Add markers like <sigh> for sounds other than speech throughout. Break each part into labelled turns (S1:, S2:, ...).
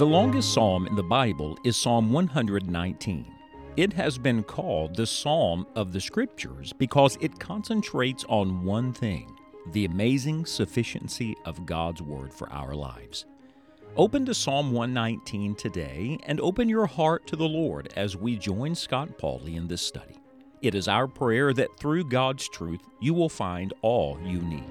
S1: The longest psalm in the Bible is Psalm 119. It has been called the Psalm of the Scriptures because it concentrates on one thing the amazing sufficiency of God's Word for our lives. Open to Psalm 119 today and open your heart to the Lord as we join Scott Pauley in this study. It is our prayer that through God's truth you will find all you need.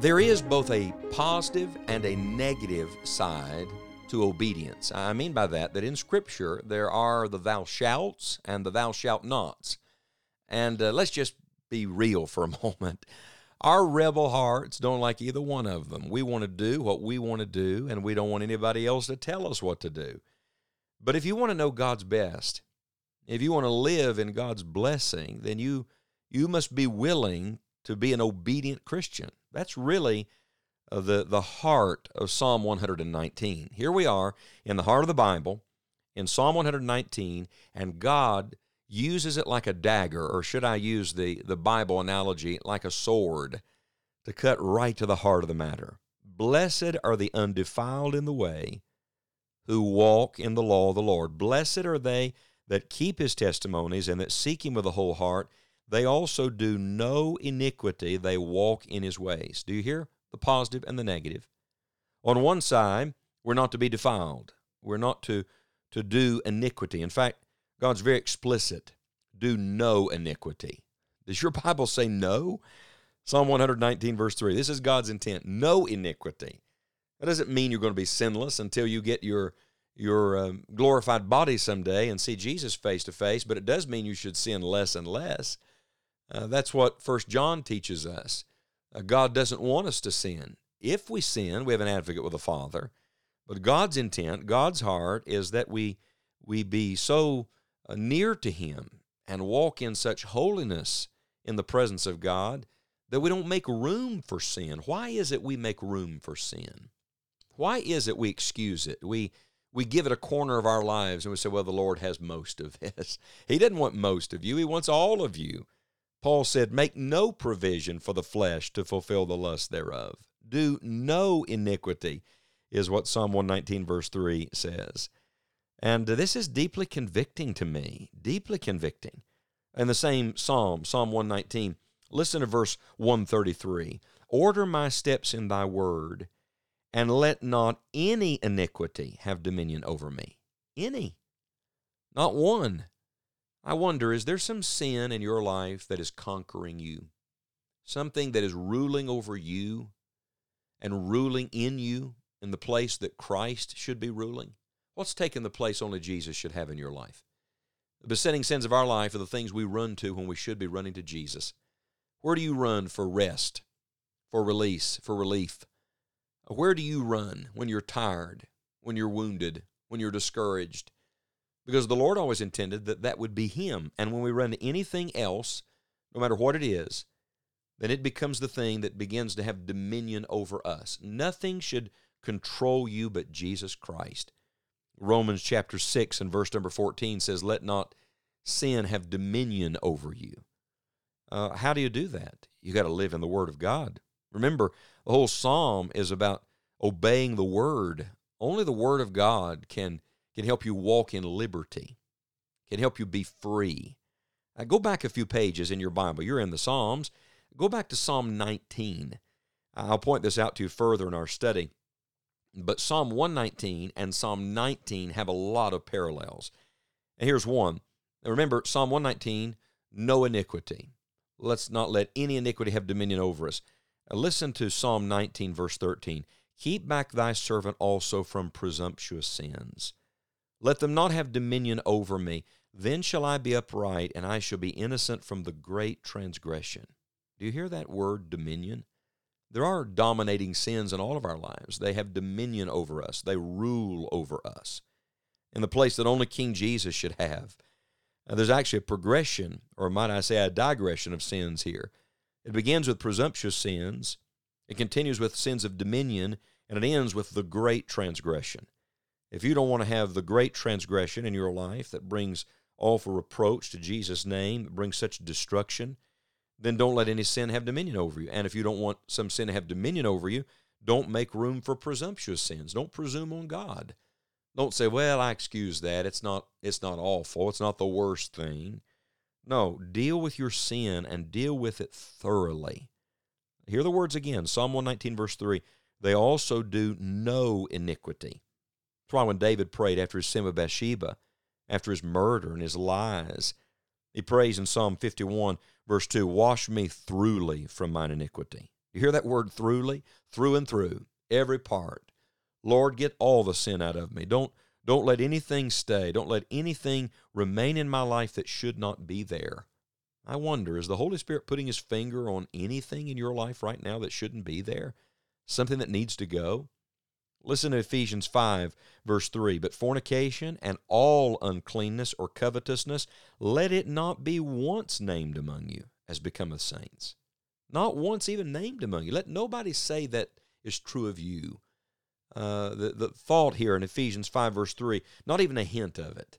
S2: There is both a positive and a negative side to obedience. I mean by that that in Scripture there are the thou shalts and the thou shalt nots. And uh, let's just be real for a <laughs> moment. Our rebel hearts don't like either one of them. We want to do what we want to do, and we don't want anybody else to tell us what to do. But if you want to know God's best, if you want to live in God's blessing, then you you must be willing to be an obedient Christian. That's really uh, the, the heart of Psalm 119. Here we are in the heart of the Bible, in Psalm 119, and God uses it like a dagger, or should I use the, the Bible analogy, like a sword, to cut right to the heart of the matter. Blessed are the undefiled in the way who walk in the law of the Lord. Blessed are they that keep his testimonies and that seek him with a whole heart. They also do no iniquity, they walk in his ways. Do you hear the positive and the negative? On one side, we're not to be defiled. We're not to, to do iniquity. In fact, God's very explicit do no iniquity. Does your Bible say no? Psalm 119, verse 3. This is God's intent no iniquity. That doesn't mean you're going to be sinless until you get your your um, glorified body someday and see Jesus face to face, but it does mean you should sin less and less. Uh, that's what First John teaches us. Uh, God doesn't want us to sin. If we sin, we have an advocate with the Father. But God's intent, God's heart, is that we we be so uh, near to Him and walk in such holiness in the presence of God that we don't make room for sin. Why is it we make room for sin? Why is it we excuse it? We we give it a corner of our lives and we say, well, the Lord has most of this. <laughs> He doesn't want most of you, He wants all of you. Paul said, Make no provision for the flesh to fulfill the lust thereof. Do no iniquity, is what Psalm 119, verse 3 says. And this is deeply convicting to me, deeply convicting. In the same psalm, Psalm 119, listen to verse 133 Order my steps in thy word, and let not any iniquity have dominion over me. Any. Not one. I wonder, is there some sin in your life that is conquering you? Something that is ruling over you and ruling in you in the place that Christ should be ruling? What's taken the place only Jesus should have in your life? The besetting sins of our life are the things we run to when we should be running to Jesus. Where do you run for rest, for release, for relief? Where do you run when you're tired, when you're wounded, when you're discouraged? Because the Lord always intended that that would be Him. And when we run to anything else, no matter what it is, then it becomes the thing that begins to have dominion over us. Nothing should control you but Jesus Christ. Romans chapter 6 and verse number 14 says, Let not sin have dominion over you. Uh, how do you do that? You got to live in the Word of God. Remember, the whole psalm is about obeying the Word. Only the Word of God can can help you walk in liberty, can help you be free. Uh, go back a few pages in your Bible. You're in the Psalms. Go back to Psalm 19. I'll point this out to you further in our study. But Psalm 119 and Psalm 19 have a lot of parallels. And here's one. Now remember, Psalm 119, no iniquity. Let's not let any iniquity have dominion over us. Now listen to Psalm 19, verse 13. Keep back thy servant also from presumptuous sins. Let them not have dominion over me. Then shall I be upright, and I shall be innocent from the great transgression. Do you hear that word, dominion? There are dominating sins in all of our lives. They have dominion over us, they rule over us in the place that only King Jesus should have. Now, there's actually a progression, or might I say, a digression of sins here. It begins with presumptuous sins, it continues with sins of dominion, and it ends with the great transgression. If you don't want to have the great transgression in your life that brings awful reproach to Jesus' name, that brings such destruction, then don't let any sin have dominion over you. And if you don't want some sin to have dominion over you, don't make room for presumptuous sins. Don't presume on God. Don't say, "Well, I excuse that. It's not it's not awful. It's not the worst thing." No, deal with your sin and deal with it thoroughly. Hear the words again. Psalm 119 verse 3. They also do no iniquity. That's why when David prayed after his sin with Bathsheba, after his murder and his lies, he prays in Psalm 51, verse 2 Wash me throughly from mine iniquity. You hear that word throughly? Through and through, every part. Lord, get all the sin out of me. Don't, don't let anything stay. Don't let anything remain in my life that should not be there. I wonder, is the Holy Spirit putting his finger on anything in your life right now that shouldn't be there? Something that needs to go? Listen to Ephesians 5, verse 3. But fornication and all uncleanness or covetousness, let it not be once named among you, as becometh saints. Not once even named among you. Let nobody say that is true of you. Uh, the, the thought here in Ephesians 5, verse 3, not even a hint of it.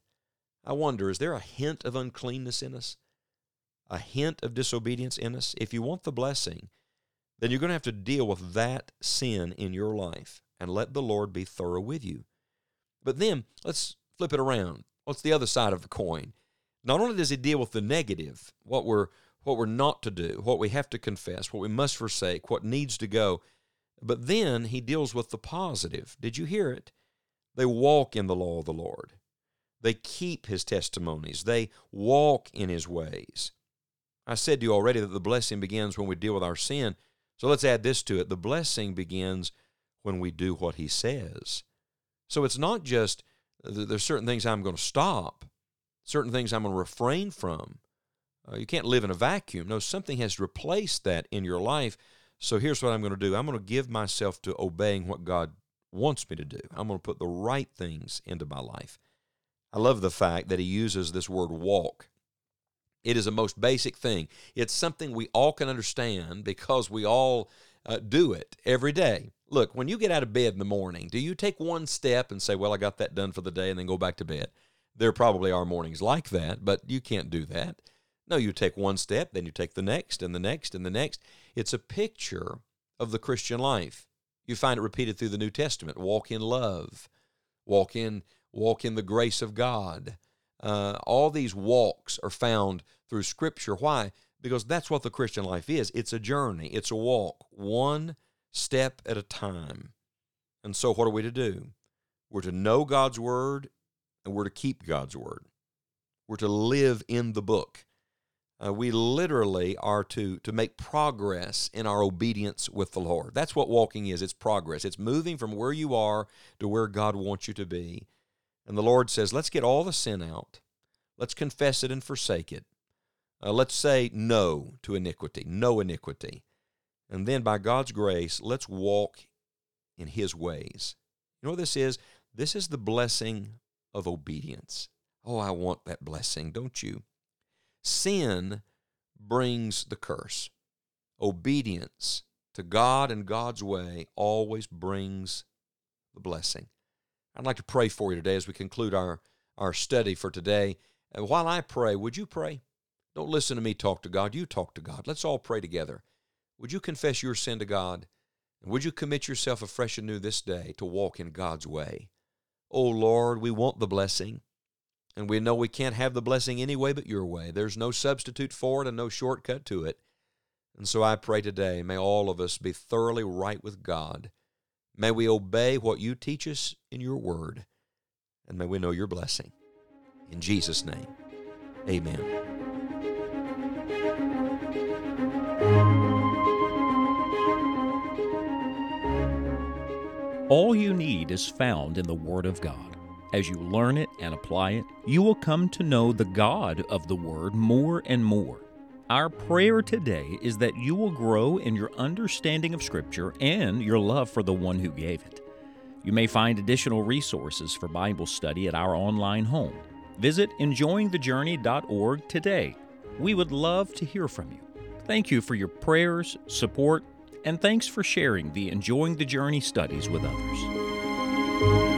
S2: I wonder, is there a hint of uncleanness in us? A hint of disobedience in us? If you want the blessing, then you're going to have to deal with that sin in your life and let the Lord be thorough with you. But then let's flip it around. What's the other side of the coin? Not only does he deal with the negative, what we're what we're not to do, what we have to confess, what we must forsake, what needs to go, but then he deals with the positive. Did you hear it? They walk in the law of the Lord. They keep his testimonies. They walk in his ways. I said to you already that the blessing begins when we deal with our sin. So let's add this to it. The blessing begins when we do what he says. So it's not just there's certain things I'm going to stop, certain things I'm going to refrain from. Uh, you can't live in a vacuum. No, something has replaced that in your life. So here's what I'm going to do I'm going to give myself to obeying what God wants me to do. I'm going to put the right things into my life. I love the fact that he uses this word walk. It is a most basic thing. It's something we all can understand because we all uh, do it every day. Look, when you get out of bed in the morning, do you take one step and say, Well, I got that done for the day, and then go back to bed? There probably are mornings like that, but you can't do that. No, you take one step, then you take the next, and the next, and the next. It's a picture of the Christian life. You find it repeated through the New Testament. Walk in love, walk in, walk in the grace of God. Uh, all these walks are found through Scripture. Why? Because that's what the Christian life is. It's a journey, it's a walk, one step at a time. And so, what are we to do? We're to know God's Word and we're to keep God's Word. We're to live in the book. Uh, we literally are to, to make progress in our obedience with the Lord. That's what walking is it's progress. It's moving from where you are to where God wants you to be. And the Lord says, let's get all the sin out. Let's confess it and forsake it. Uh, let's say no to iniquity, no iniquity. And then by God's grace, let's walk in His ways. You know what this is? This is the blessing of obedience. Oh, I want that blessing, don't you? Sin brings the curse. Obedience to God and God's way always brings the blessing. I'd like to pray for you today as we conclude our, our study for today. And while I pray, would you pray? Don't listen to me talk to God. You talk to God. Let's all pray together. Would you confess your sin to God? And would you commit yourself afresh anew this day to walk in God's way? Oh Lord, we want the blessing. And we know we can't have the blessing any way but your way. There's no substitute for it and no shortcut to it. And so I pray today, may all of us be thoroughly right with God. May we obey what you teach us in your word. And may we know your blessing. In Jesus' name, amen.
S1: All you need is found in the Word of God. As you learn it and apply it, you will come to know the God of the Word more and more. Our prayer today is that you will grow in your understanding of Scripture and your love for the one who gave it. You may find additional resources for Bible study at our online home. Visit enjoyingthejourney.org today. We would love to hear from you. Thank you for your prayers, support, and thanks for sharing the Enjoying the Journey studies with others.